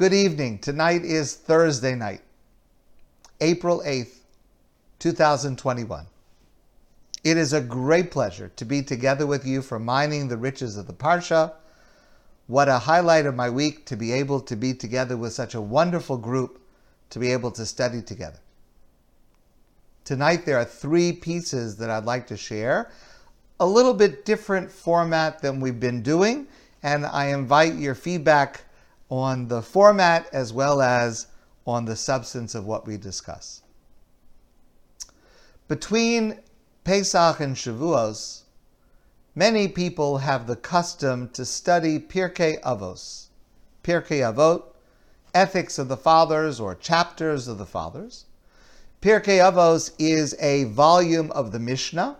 Good evening. Tonight is Thursday night, April 8th, 2021. It is a great pleasure to be together with you for mining the riches of the Parsha. What a highlight of my week to be able to be together with such a wonderful group to be able to study together. Tonight there are three pieces that I'd like to share. A little bit different format than we've been doing, and I invite your feedback on the format as well as on the substance of what we discuss. Between Pesach and Shavuos, many people have the custom to study Pirkei Avos. Pirkei Avot, Ethics of the Fathers or Chapters of the Fathers. Pirkei Avos is a volume of the Mishnah,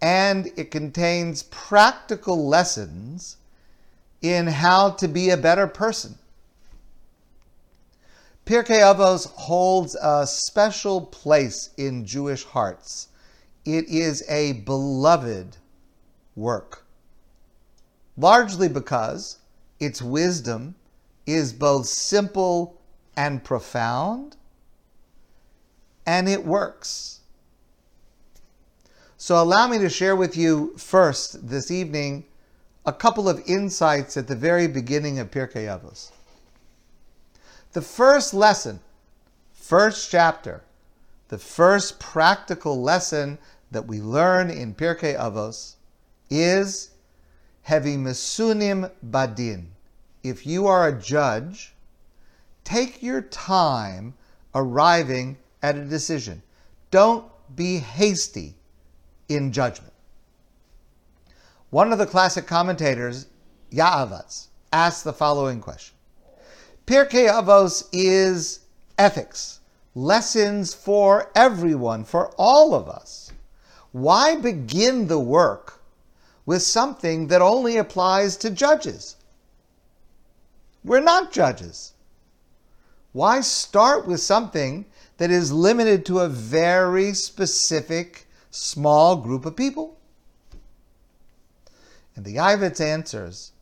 and it contains practical lessons in how to be a better person. Pirkei Avos holds a special place in Jewish hearts. It is a beloved work, largely because its wisdom is both simple and profound, and it works. So, allow me to share with you first this evening a couple of insights at the very beginning of Pirkei Avos. The first lesson, first chapter, the first practical lesson that we learn in Pirkei Avos is heavy mesunim badin. If you are a judge, take your time arriving at a decision. Don't be hasty in judgment. One of the classic commentators, Ya'avatz, asked the following question Pirkei Avos is ethics, lessons for everyone, for all of us. Why begin the work with something that only applies to judges? We're not judges. Why start with something that is limited to a very specific small group of people? And the Yavitz answers,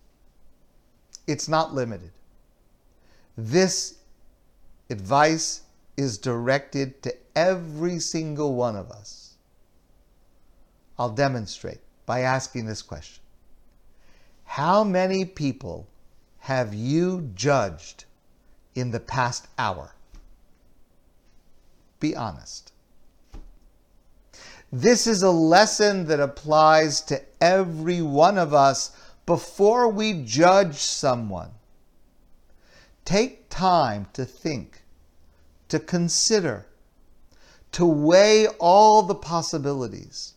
it's not limited. This advice is directed to every single one of us. I'll demonstrate by asking this question How many people have you judged in the past hour? Be honest. This is a lesson that applies to every one of us before we judge someone. Take time to think, to consider, to weigh all the possibilities.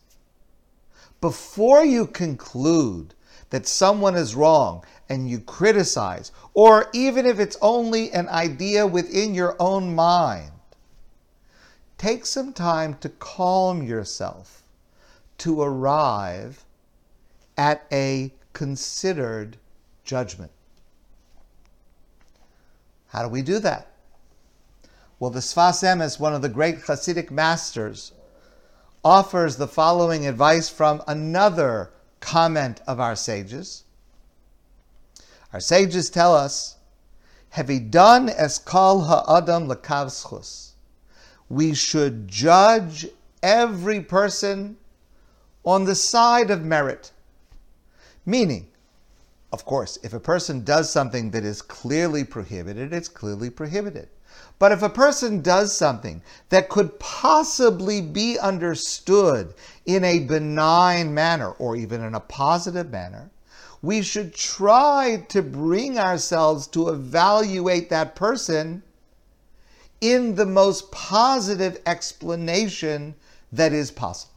Before you conclude that someone is wrong and you criticize, or even if it's only an idea within your own mind, take some time to calm yourself to arrive at a considered judgment. How do we do that? Well, the Sfas Emes, one of the great Hasidic masters, offers the following advice from another comment of our sages. Our sages tell us, "Have done es kol ha'adam lekavschus." We should judge every person on the side of merit. Meaning, of course, if a person does something that is clearly prohibited, it's clearly prohibited. But if a person does something that could possibly be understood in a benign manner or even in a positive manner, we should try to bring ourselves to evaluate that person in the most positive explanation that is possible.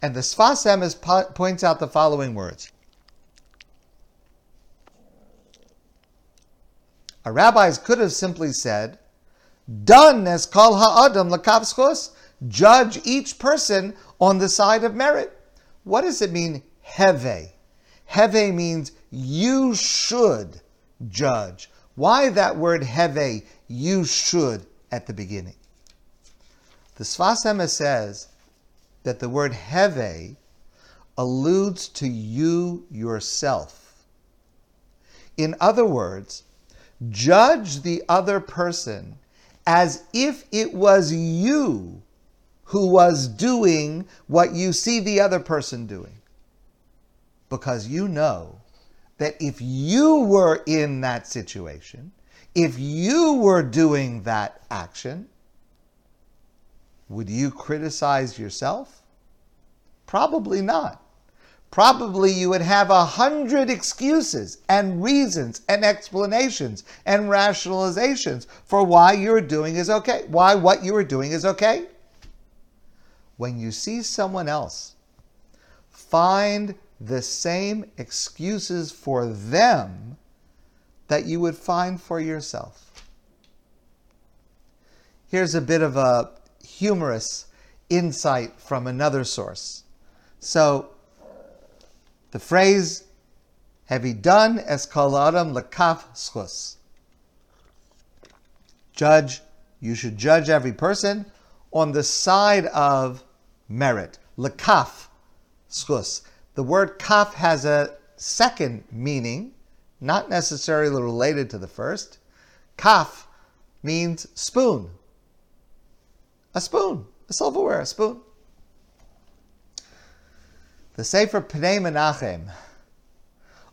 And the Sfas Emes po- points out the following words. Our rabbis could have simply said, Done as kol ha'adam lakavskos, judge each person on the side of merit. What does it mean, heve? Heve means you should judge. Why that word heve, you should, at the beginning? The Sfas Emes says that the word heve alludes to you yourself. In other words, judge the other person as if it was you who was doing what you see the other person doing. Because you know that if you were in that situation, if you were doing that action, would you criticize yourself? Probably not. Probably you would have a hundred excuses and reasons and explanations and rationalizations for why you're doing is okay, why what you are doing is okay. When you see someone else, find the same excuses for them that you would find for yourself. Here's a bit of a humorous insight from another source. So, the phrase, have he done es kol lekaf schus? Judge, you should judge every person on the side of merit. Lekaf schus. The word kaf has a second meaning, not necessarily related to the first. Kaf means spoon. A spoon, a silverware, a spoon. The Sefer Pnei Menachem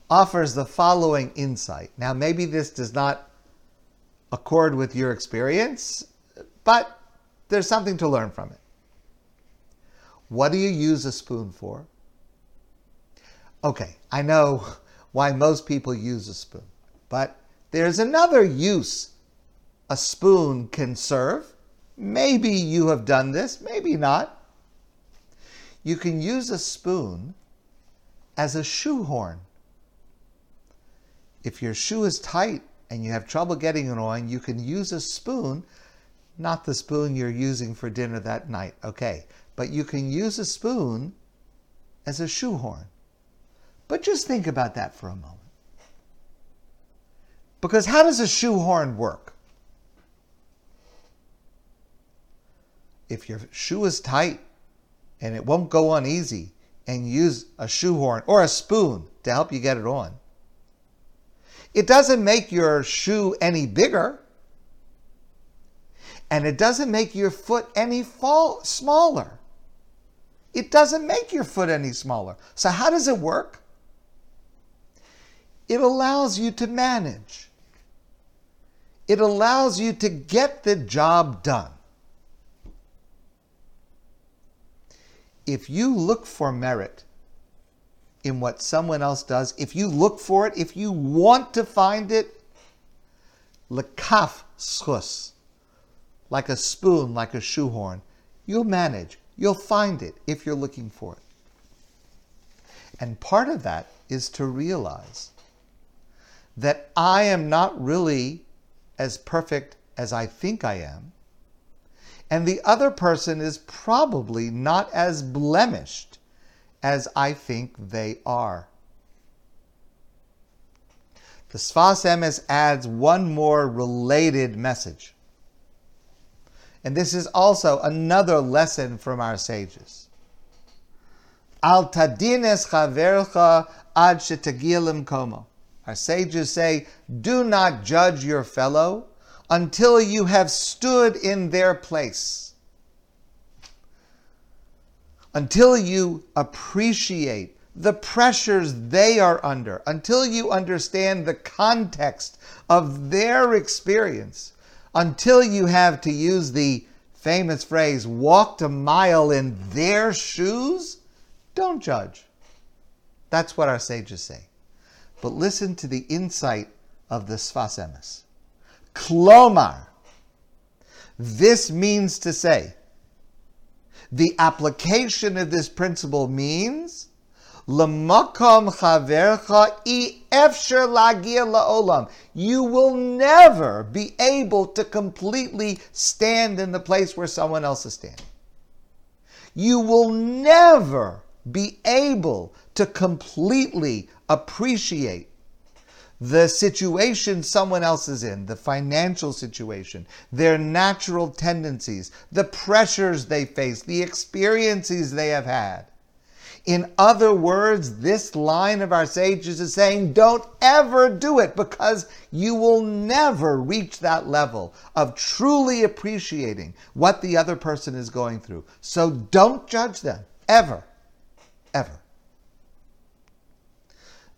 offers the following insight. Now, maybe this does not accord with your experience, but there's something to learn from it. What do you use a spoon for? Okay, I know why most people use a spoon, but there's another use a spoon can serve. Maybe you have done this, maybe not. You can use a spoon as a shoehorn. If your shoe is tight and you have trouble getting it on, you can use a spoon, not the spoon you're using for dinner that night, okay, but you can use a spoon as a shoehorn. But just think about that for a moment. Because how does a shoehorn work? If your shoe is tight and it won't go on easy, and you use a shoehorn or a spoon to help you get it on, it doesn't make your shoe any bigger. And it doesn't make your foot any fall, smaller. It doesn't make your foot any smaller. So, how does it work? It allows you to manage. It allows you to get the job done. If you look for merit in what someone else does, if you look for it, if you want to find it, lekaf like a spoon, like a shoehorn, you'll manage. You'll find it if you're looking for it. And part of that is to realize that I am not really as perfect as I think I am, and the other person is probably not as blemished as I think they are. The Sfas Emes adds one more related message. And this is also another lesson from our sages. Al tadines chavercha ad shetagilim komo. Our sages say, Do not judge your fellow until you have stood in their place. Until you appreciate the pressures they are under, until you understand the context of their experience, until you have, to use the famous phrase, walked a mile in their shoes, don't judge. That's what our sages say. But listen to the insight of the Sfas Emes. Klomar. This means to say, the application of this principle means Lamakom chavercha i efsher lagia laolam. You will never be able to completely stand in the place where someone else is standing. You will never be able to completely appreciate the situation someone else is in, the financial situation, their natural tendencies, the pressures they face, the experiences they have had. In other words, this line of our sages is saying, don't ever do it because you will never reach that level of truly appreciating what the other person is going through. So don't judge them, ever, ever.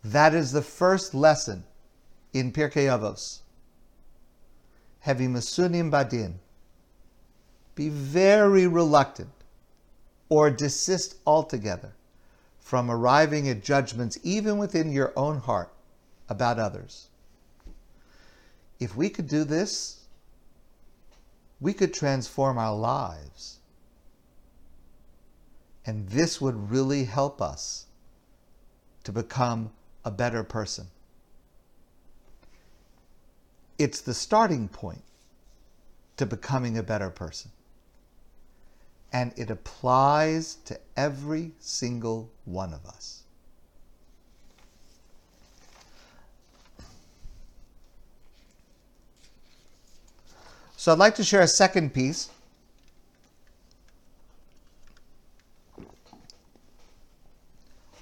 That is the first lesson in Pirkei Avos. Masunim badin. Be very reluctant or desist altogether from arriving at judgments even within your own heart about others. If we could do this, we could transform our lives. And this would really help us to become a better person. It's the starting point to becoming a better person and it applies to every single one of us. So I'd like to share a second piece.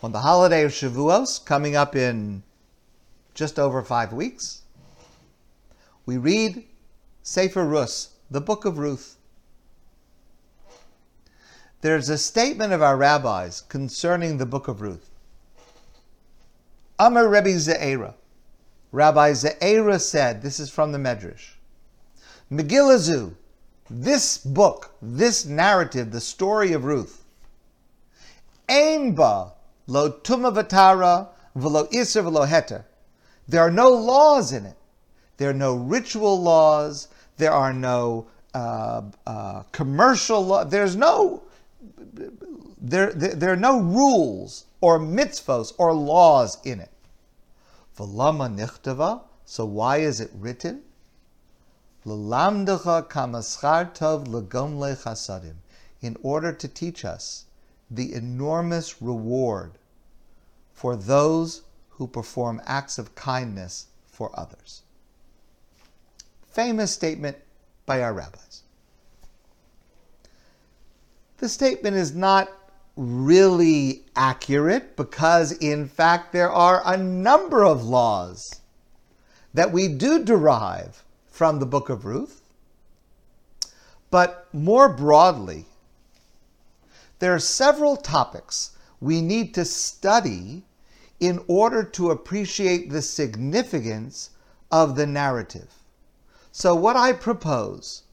On the holiday of Shavuos, coming up in just over five weeks, we read Sefer Rus, the book of Ruth. There's a statement of our rabbis concerning the book of Ruth. Amar Rebbe Ze'era. Rabbi Ze'era said, this is from the Medrash, Megillazu, this book, this narrative, the story of Ruth, Ainba lo tuma vatara velo iser velo heter. There are no laws in it. There are no ritual laws. There are no uh, uh, commercial law. There's no there, there, there are no rules or mitzvos or laws in it. V'lama nichtava, so why is it written? L'lamdecha kamaschar tov legomle chasadim, in order to teach us the enormous reward for those who perform acts of kindness for others. Famous statement by our rabbis the statement is not really accurate because, in fact, there are a number of laws that we do derive from the book of Ruth. But more broadly, there are several topics we need to study in order to appreciate the significance of the narrative. So, what I propose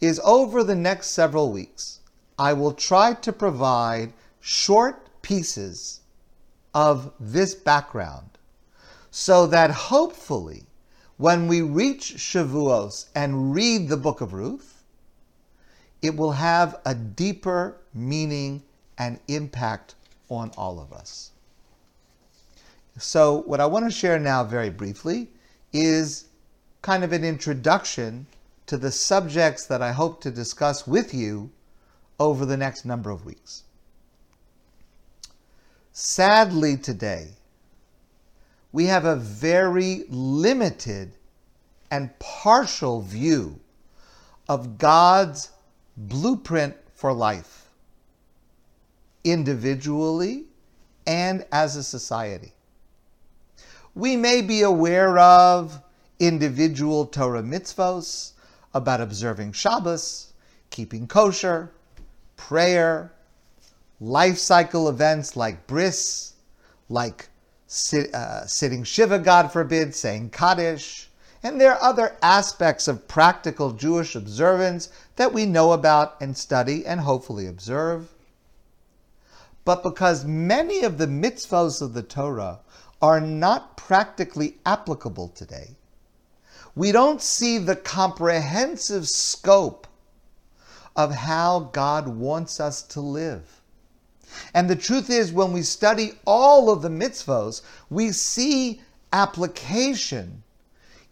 is over the next several weeks, I will try to provide short pieces of this background so that hopefully when we reach Shavuos and read the book of Ruth, it will have a deeper meaning and impact on all of us. So, what I want to share now, very briefly, is kind of an introduction to the subjects that I hope to discuss with you over the next number of weeks. Sadly, today, we have a very limited and partial view of God's blueprint for life, individually and as a society. We may be aware of individual Torah mitzvos about observing Shabbos, keeping kosher, prayer, life cycle events like bris, like sit, uh, sitting Shiva, God forbid, saying Kaddish, and there are other aspects of practical Jewish observance that we know about and study and hopefully observe. But because many of the mitzvahs of the Torah are not practically applicable today, we don't see the comprehensive scope of how God wants us to live. And the truth is, when we study all of the mitzvos, we see application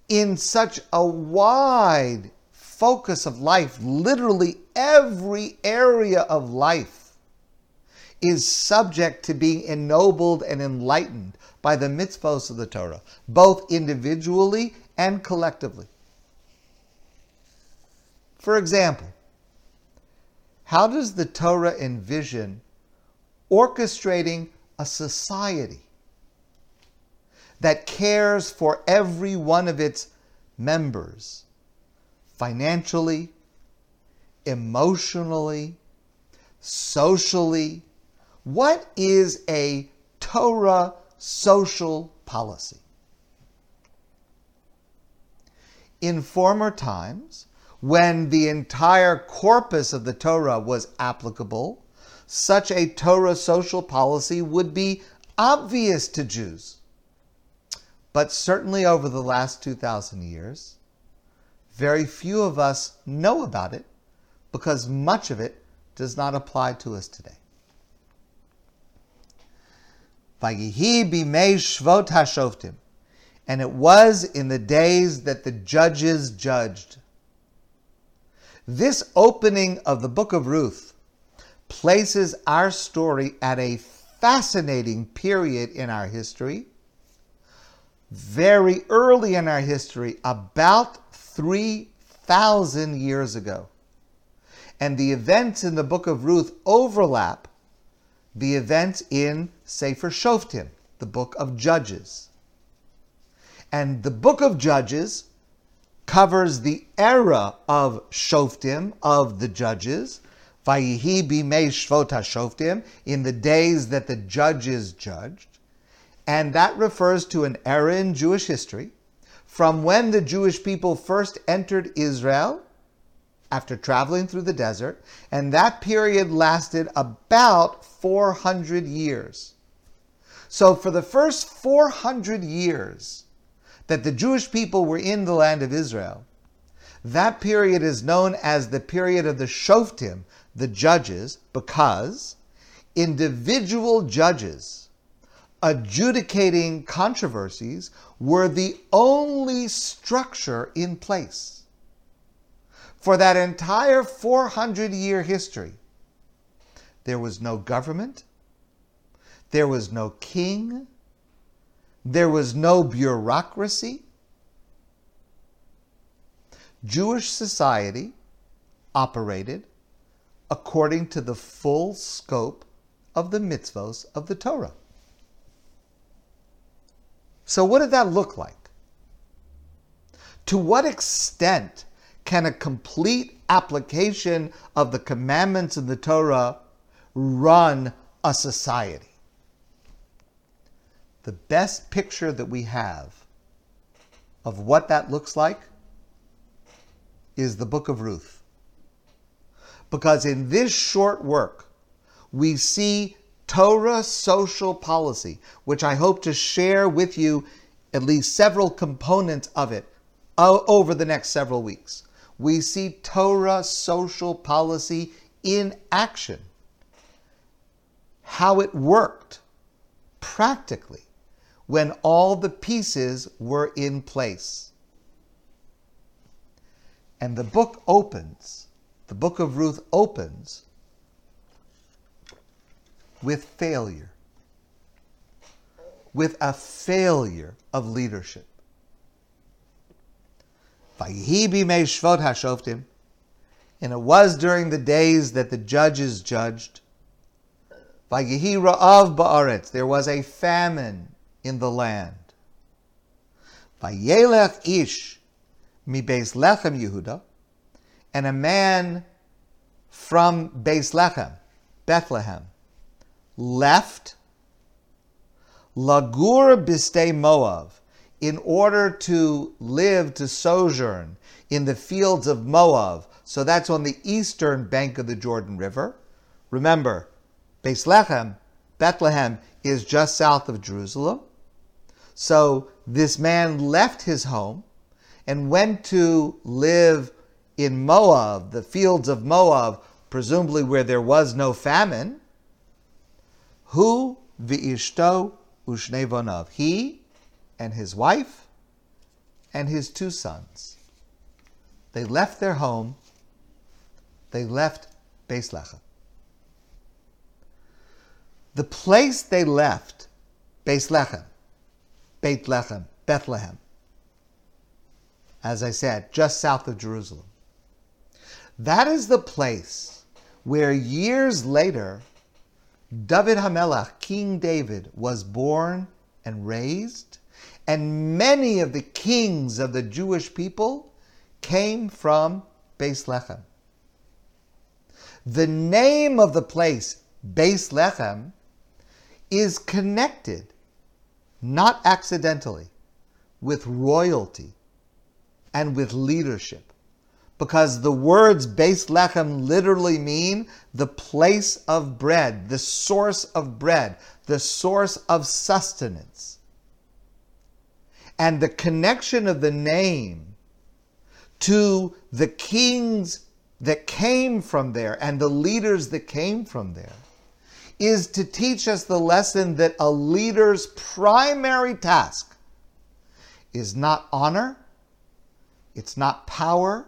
in such a wide focus of life. Literally, every area of life is subject to being ennobled and enlightened by the mitzvos of the Torah, both individually and collectively. For example, how does the Torah envision orchestrating a society that cares for every one of its members financially, emotionally, socially. What is a Torah social policy? In former times, when the entire corpus of the Torah was applicable, such a Torah social policy would be obvious to Jews. But certainly over the last 2,000 years, very few of us know about it because much of it does not apply to us today. And it was in the days that the judges judged. This opening of the book of Ruth places our story at a fascinating period in our history very early in our history, about 3,000 years ago. And the events in the book of Ruth overlap the events in Sefer Shoftim, the book of Judges. And the book of Judges covers the era of Shoftim, of the judges, Vayihi bimei shvot shoftim, in the days that the judges judged. And that refers to an era in Jewish history from when the Jewish people first entered Israel after traveling through the desert, and that period lasted about 400 years. So, for the first 400 years that the Jewish people were in the land of Israel, that period is known as the period of the Shoftim, the judges, because individual judges adjudicating controversies were the only structure in place. For that entire 400 year history, there was no government, there was no king, there was no bureaucracy. Jewish society operated according to the full scope of the mitzvos of the Torah. So, what did that look like? To what extent can a complete application of the commandments in the Torah run a society? The best picture that we have of what that looks like is the book of Ruth. Because in this short work, we see Torah social policy, which I hope to share with you at least several components of it uh, over the next several weeks. We see Torah social policy in action, how it worked practically when all the pieces were in place. And the book opens, the book of Ruth opens with failure, with a failure of leadership. And it was during the days that the judges judged. There was a famine in the land. ish lechem Yehuda, and a man from Beis Lechem, Bethlehem, left Lagur Biste Moav, in order to live, to sojourn in the fields of Moav. So that's on the eastern bank of the Jordan River. Remember, Bethlehem, Bethlehem is just south of Jerusalem. So this man left his home and went to live in Moab, the fields of Moab, presumably where there was no famine. Hu v'ishto ushne vonav. He and his wife and his two sons. They left their home. They left Beis Lechem. The place they left, Beis Lechem, Beit Lechem, Bethlehem, as I said, just south of Jerusalem. That is the place where years later David Hamelach, King David, was born and raised, and many of the kings of the Jewish people came from Beis Lechem. The name of the place, Beis Lechem, is connected, not accidentally, with royalty and with leadership. Because the words Beis Lechem literally mean the place of bread, the source of bread, the source of sustenance. And the connection of the name to the kings that came from there and the leaders that came from there is to teach us the lesson that a leader's primary task is not honor, it's not power,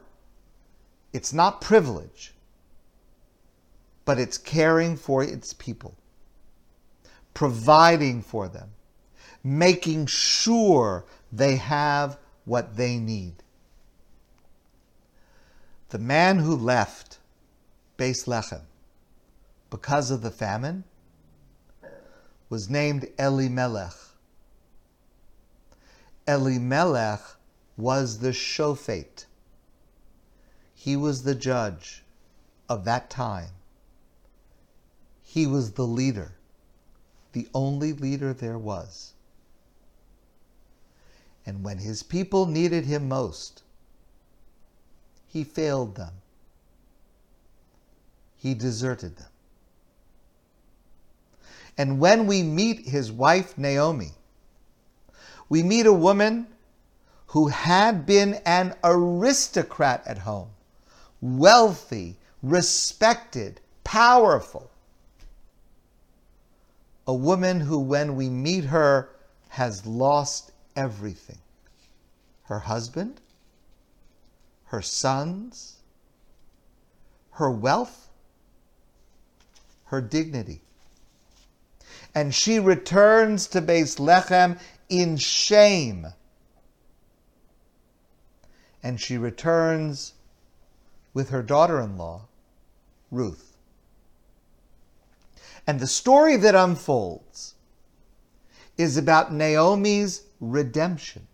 it's not privilege, but it's caring for its people, providing for them, making sure they have what they need. The man who left Beis Lechem because of the famine was named Elimelech. Elimelech was the shofet. He was the judge of that time. He was the leader, the only leader there was. And when his people needed him most, he failed them. He deserted them. And when we meet his wife Naomi, we meet a woman who had been an aristocrat at home, wealthy, respected, powerful. A woman who, when we meet her, has lost everything her husband, her sons, her wealth, her dignity. And she returns to Beis Lechem in shame. And she returns with her daughter in law, Ruth. And the story that unfolds is about Naomi's redemption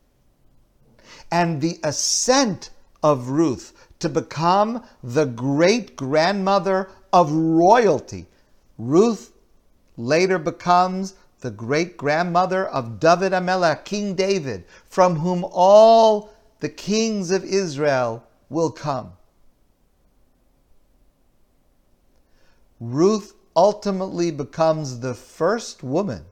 and the ascent of Ruth to become the great grandmother of royalty. Ruth later becomes the great grandmother of David Amelech, King David, from whom all the kings of Israel will come. Ruth ultimately becomes the first woman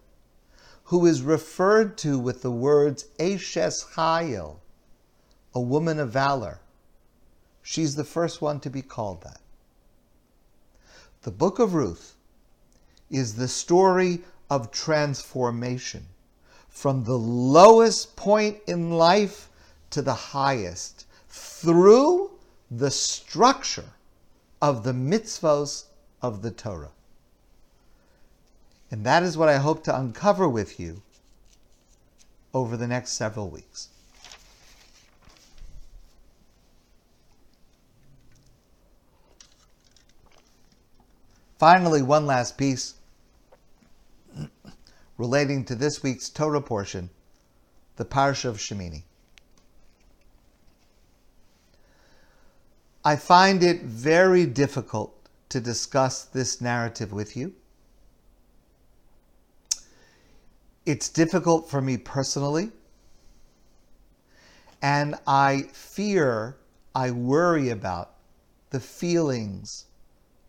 who is referred to with the words Eshes Chayil, a woman of valor. She's the first one to be called that. The book of Ruth is the story of transformation from the lowest point in life to the highest through the structure of the mitzvos of the Torah. And that is what I hope to uncover with you over the next several weeks. Finally, one last piece relating to this week's Torah portion, the Parsha of Shemini. I find it very difficult to discuss this narrative with you. It's difficult for me personally, and I fear, I worry about the feelings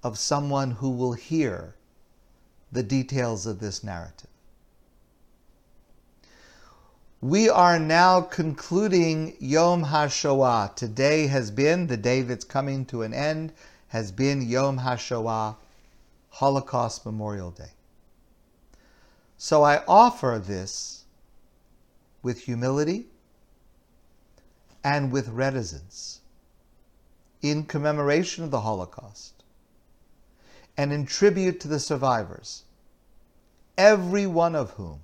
of someone who will hear the details of this narrative. We are now concluding Yom HaShoah. Today has been, the day that's coming to an end, has been Yom HaShoah, Holocaust Memorial Day. So I offer this with humility and with reticence in commemoration of the Holocaust and in tribute to the survivors, every one of whom,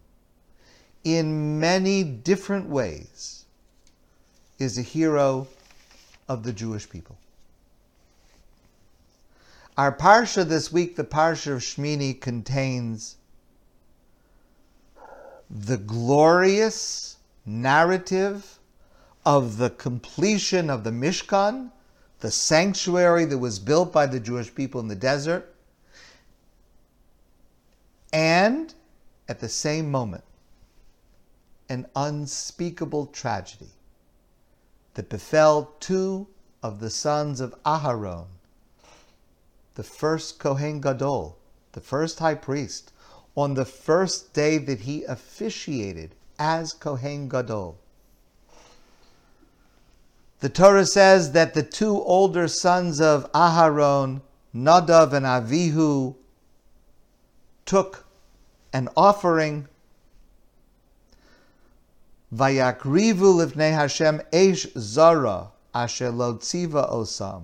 in many different ways, is a hero of the Jewish people. Our parsha this week, the parsha of Shmini, contains the glorious narrative of the completion of the Mishkan, the sanctuary that was built by the Jewish people in the desert, and at the same moment, an unspeakable tragedy that befell two of the sons of Aharon, the first Kohen Gadol, the first high priest, on the first day that he officiated as Kohen Gadol. The Torah says that the two older sons of Aharon, Nadav and Avihu, took an offering. Vayakrivu livnei Hashem esh zara asher osam.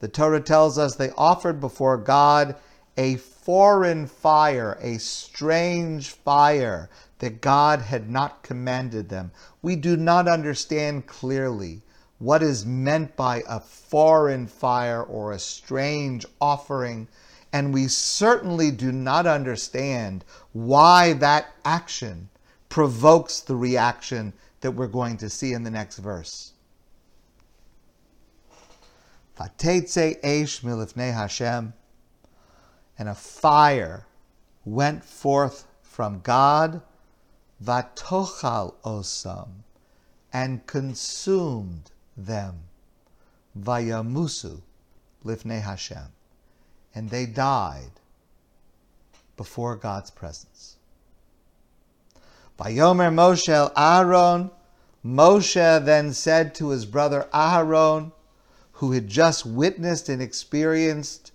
The Torah tells us they offered before God a foreign fire, a strange fire that God had not commanded them. We do not understand clearly what is meant by a foreign fire or a strange offering and we certainly do not understand why that action provokes the reaction that we're going to see in the next verse. Vatetze esh milifnei Hashem, and a fire went forth from God, vatochal osam, and consumed them, vayamusu lifnei Hashem. And they died before God's presence. Vayomer Moshe Aaron, Moshe then said to his brother Aharon, who had just witnessed and experienced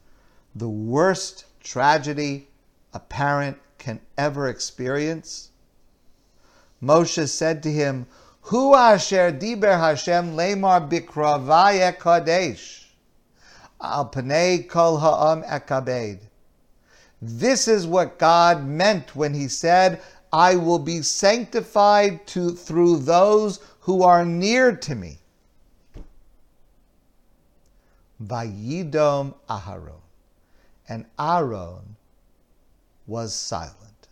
the worst tragedy a parent can ever experience. Moshe said to him, Hu asher diber Hashem lemar bikravaya kadesh al panei kol ha'am ekabed. This is what God meant when he said, I will be sanctified to, through those who are near to me. Vayidom Aharon. And Aaron was silent.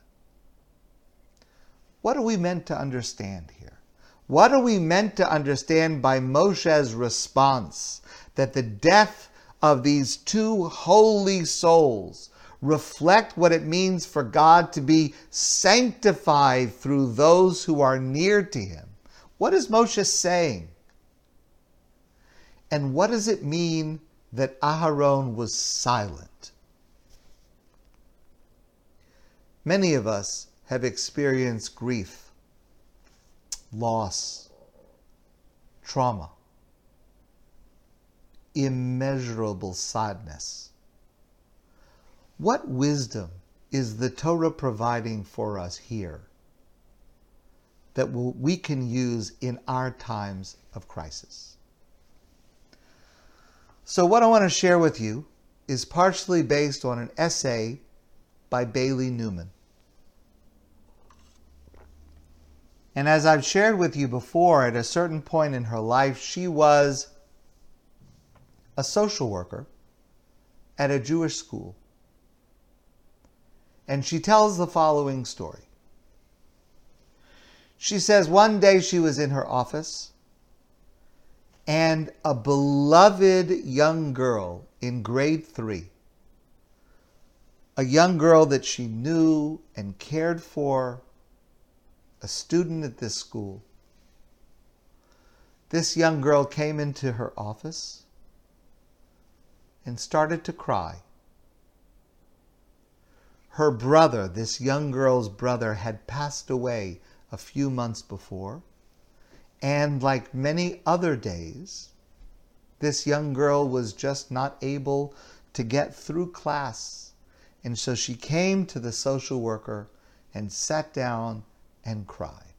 What are we meant to understand here? What are we meant to understand by Moshe's response that the death of these two holy souls reflect what it means for God to be sanctified through those who are near to him. What is Moshe saying? And what does it mean that Aharon was silent? Many of us have experienced grief, loss, trauma immeasurable sadness. What wisdom is the Torah providing for us here that we can use in our times of crisis? So, what I want to share with you is partially based on an essay by Bailey Newman. And as I've shared with you before, at a certain point in her life, she was a social worker at a Jewish school. And she tells the following story. She says one day she was in her office and a beloved young girl in grade three, a young girl that she knew and cared for, a student at this school. This young girl came into her office and started to cry. Her brother, this young girl's brother, had passed away a few months before, and like many other days, this young girl was just not able to get through class. And so she came to the social worker and sat down and cried.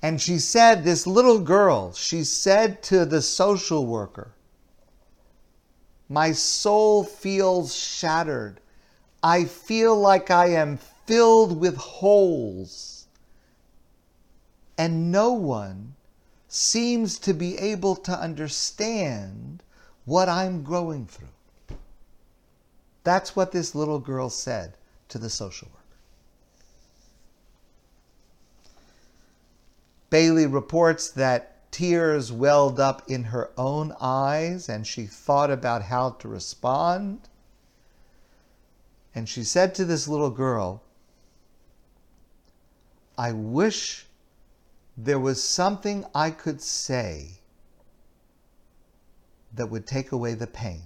And she said, This little girl, she said to the social worker, my soul feels shattered. I feel like I am filled with holes. And no one seems to be able to understand what I'm going through. That's what this little girl said to the social worker. Bailey reports that tears welled up in her own eyes and she thought about how to respond. And she said to this little girl, I wish there was something I could say that would take away the pain.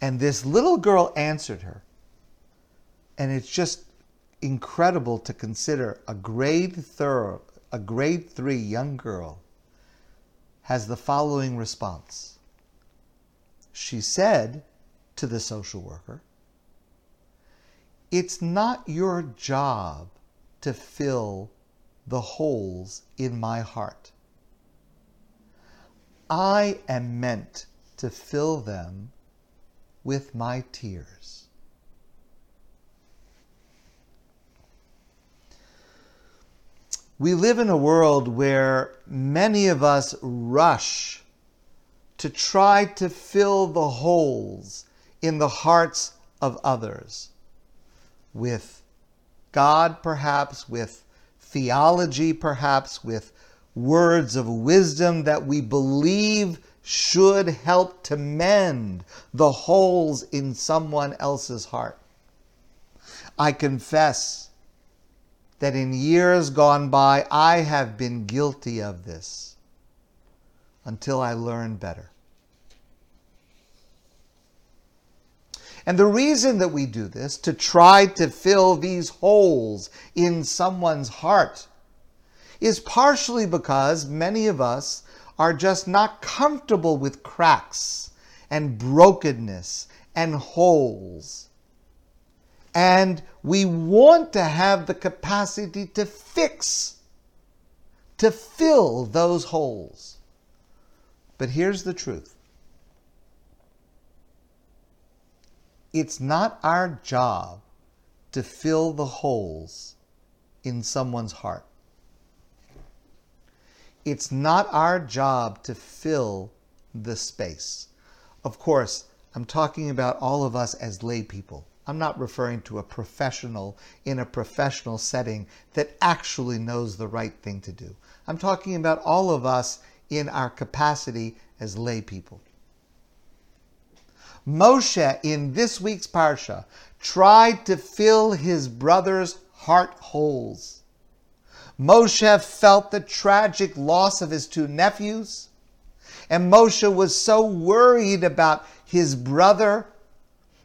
And this little girl answered her. And it's just incredible to consider a grade thir- a grade 3 young girl has the following response. She said to the social worker, "It's not your job to fill the holes in my heart. I am meant to fill them with my tears. We live in a world where many of us rush to try to fill the holes in the hearts of others with God, perhaps, with theology, perhaps, with words of wisdom that we believe should help to mend the holes in someone else's heart. I confess that in years gone by, I have been guilty of this until I learned better. And the reason that we do this, to try to fill these holes in someone's heart, is partially because many of us are just not comfortable with cracks and brokenness and holes. And we want to have the capacity to fix, to fill those holes. But here's the truth it's not our job to fill the holes in someone's heart. It's not our job to fill the space. Of course, I'm talking about all of us as lay people. I'm not referring to a professional in a professional setting that actually knows the right thing to do. I'm talking about all of us in our capacity as lay people. Moshe in this week's Parsha tried to fill his brother's heart holes. Moshe felt the tragic loss of his two nephews, and Moshe was so worried about his brother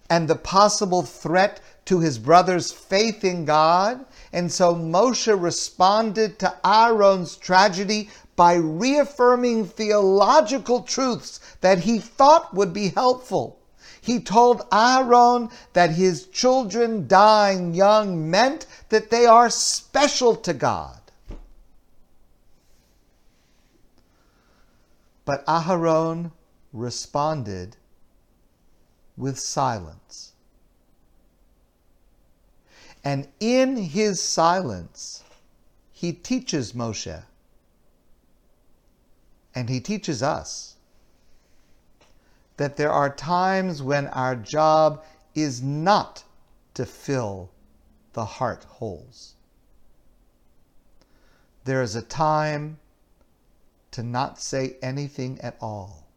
and the possible threat to his brother's faith in God. And so Moshe responded to Aaron's tragedy by reaffirming theological truths that he thought would be helpful. He told Aaron that his children dying young meant that they are special to God. But Aharon responded with silence. And in his silence, he teaches Moshe. And he teaches us that there are times when our job is not to fill the heart holes. There is a time to not say anything at all.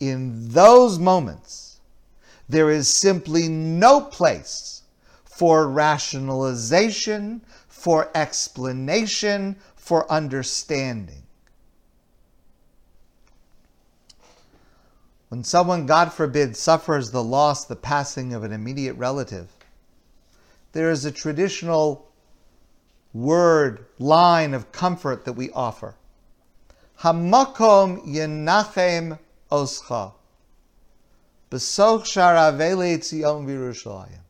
In those moments, there is simply no place for rationalization, for explanation, for understanding. When someone, God forbid, suffers the loss, the passing of an immediate relative, there is a traditional word, line of comfort that we offer. Hamakom yenachem oscha. Besoch sharavele tzion v'Yerushalayim.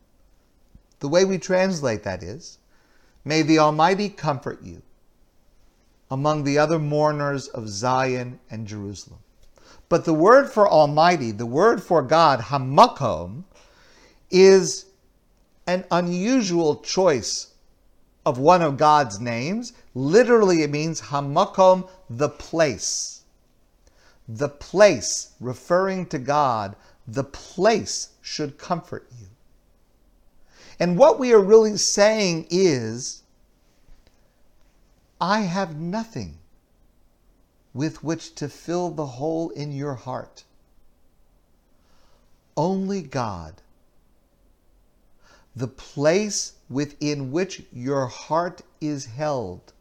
The way we translate that is, May the Almighty comfort you among the other mourners of Zion and Jerusalem. But the word for Almighty, the word for God, Hamakom, is an unusual choice of one of God's names. Literally, it means Hamakom, the place. The place, referring to God, the place should comfort you. And what we are really saying is, I have nothing with which to fill the hole in your heart. Only God the place within which your heart is held,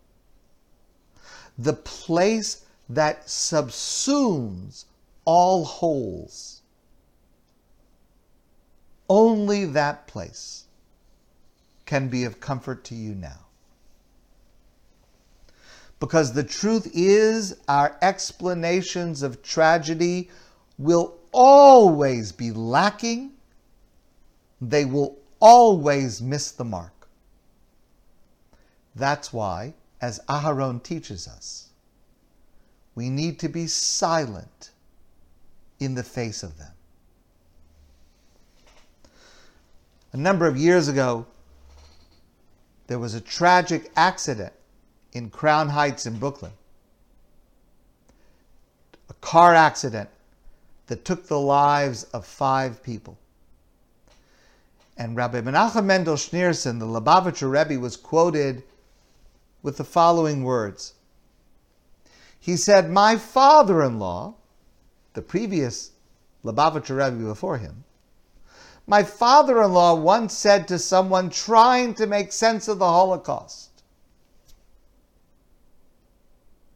the place that subsumes all holes. Only that place can be of comfort to you now. Because the truth is, our explanations of tragedy will always be lacking. They will always miss the mark. That's why, as Aharon teaches us, we need to be silent in the face of them. A number of years ago, there was a tragic accident in Crown Heights in Brooklyn. A car accident that took the lives of five people. And Rabbi Menachem Mendel Schneerson, the Lubavitcher Rebbe, was quoted with the following words. He said, My father in law, the previous Lubavitcher Rebbe before him, my father in law once said to someone trying to make sense of the Holocaust,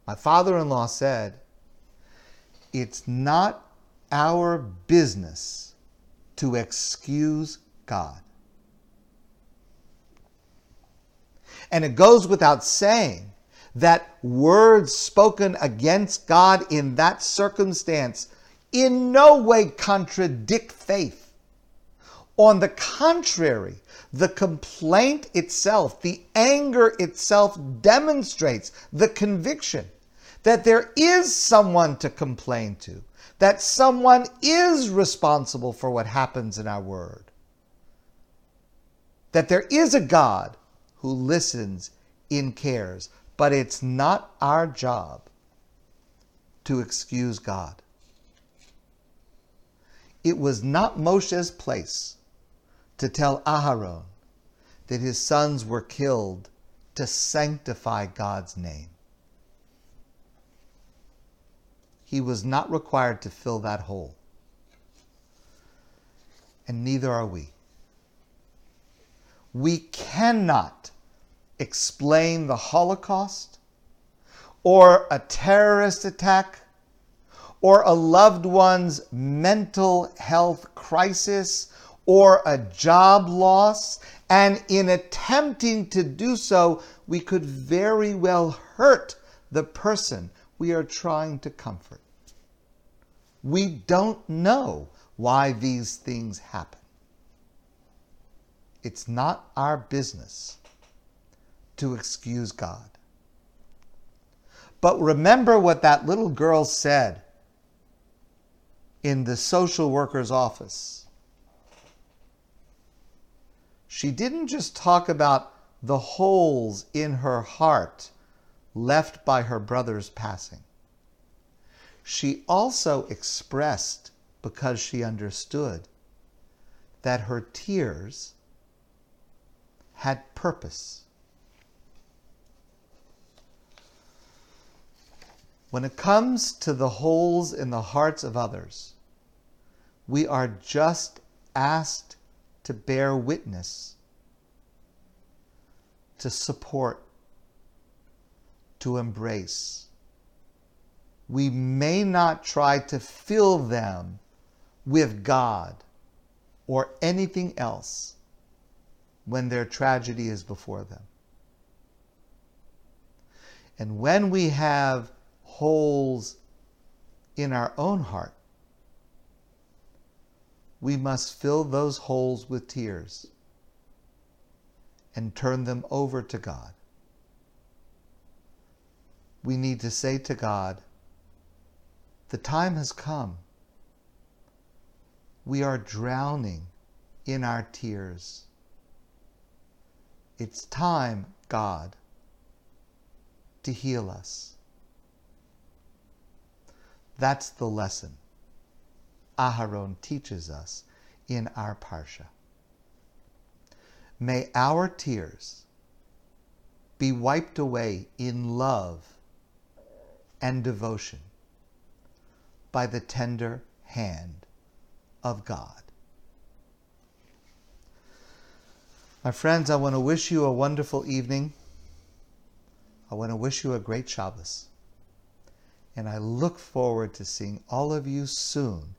my father in law said, It's not our business to excuse God. And it goes without saying that words spoken against God in that circumstance in no way contradict faith. On the contrary, the complaint itself, the anger itself demonstrates the conviction that there is someone to complain to, that someone is responsible for what happens in our word that there is a God who listens in cares, but it's not our job to excuse God. It was not Moshe's place to tell Aharon that his sons were killed to sanctify God's name. He was not required to fill that hole. And neither are we we cannot explain the Holocaust or a terrorist attack or a loved one's mental health crisis or a job loss. And in attempting to do so, we could very well hurt the person we are trying to comfort. We don't know why these things happen. It's not our business to excuse God. But remember what that little girl said in the social worker's office. She didn't just talk about the holes in her heart left by her brother's passing. She also expressed, because she understood, that her tears had purpose. When it comes to the holes in the hearts of others, we are just asked to bear witness, to support, to embrace. We may not try to fill them with God or anything else when their tragedy is before them. And when we have holes in our own heart, we must fill those holes with tears and turn them over to God. We need to say to God, the time has come. We are drowning in our tears. It's time God to heal us. That's the lesson Aharon teaches us in our Parsha. May our tears be wiped away in love and devotion by the tender hand of God. My friends, I want to wish you a wonderful evening. I want to wish you a great Shabbos. And I look forward to seeing all of you soon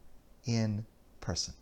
in person.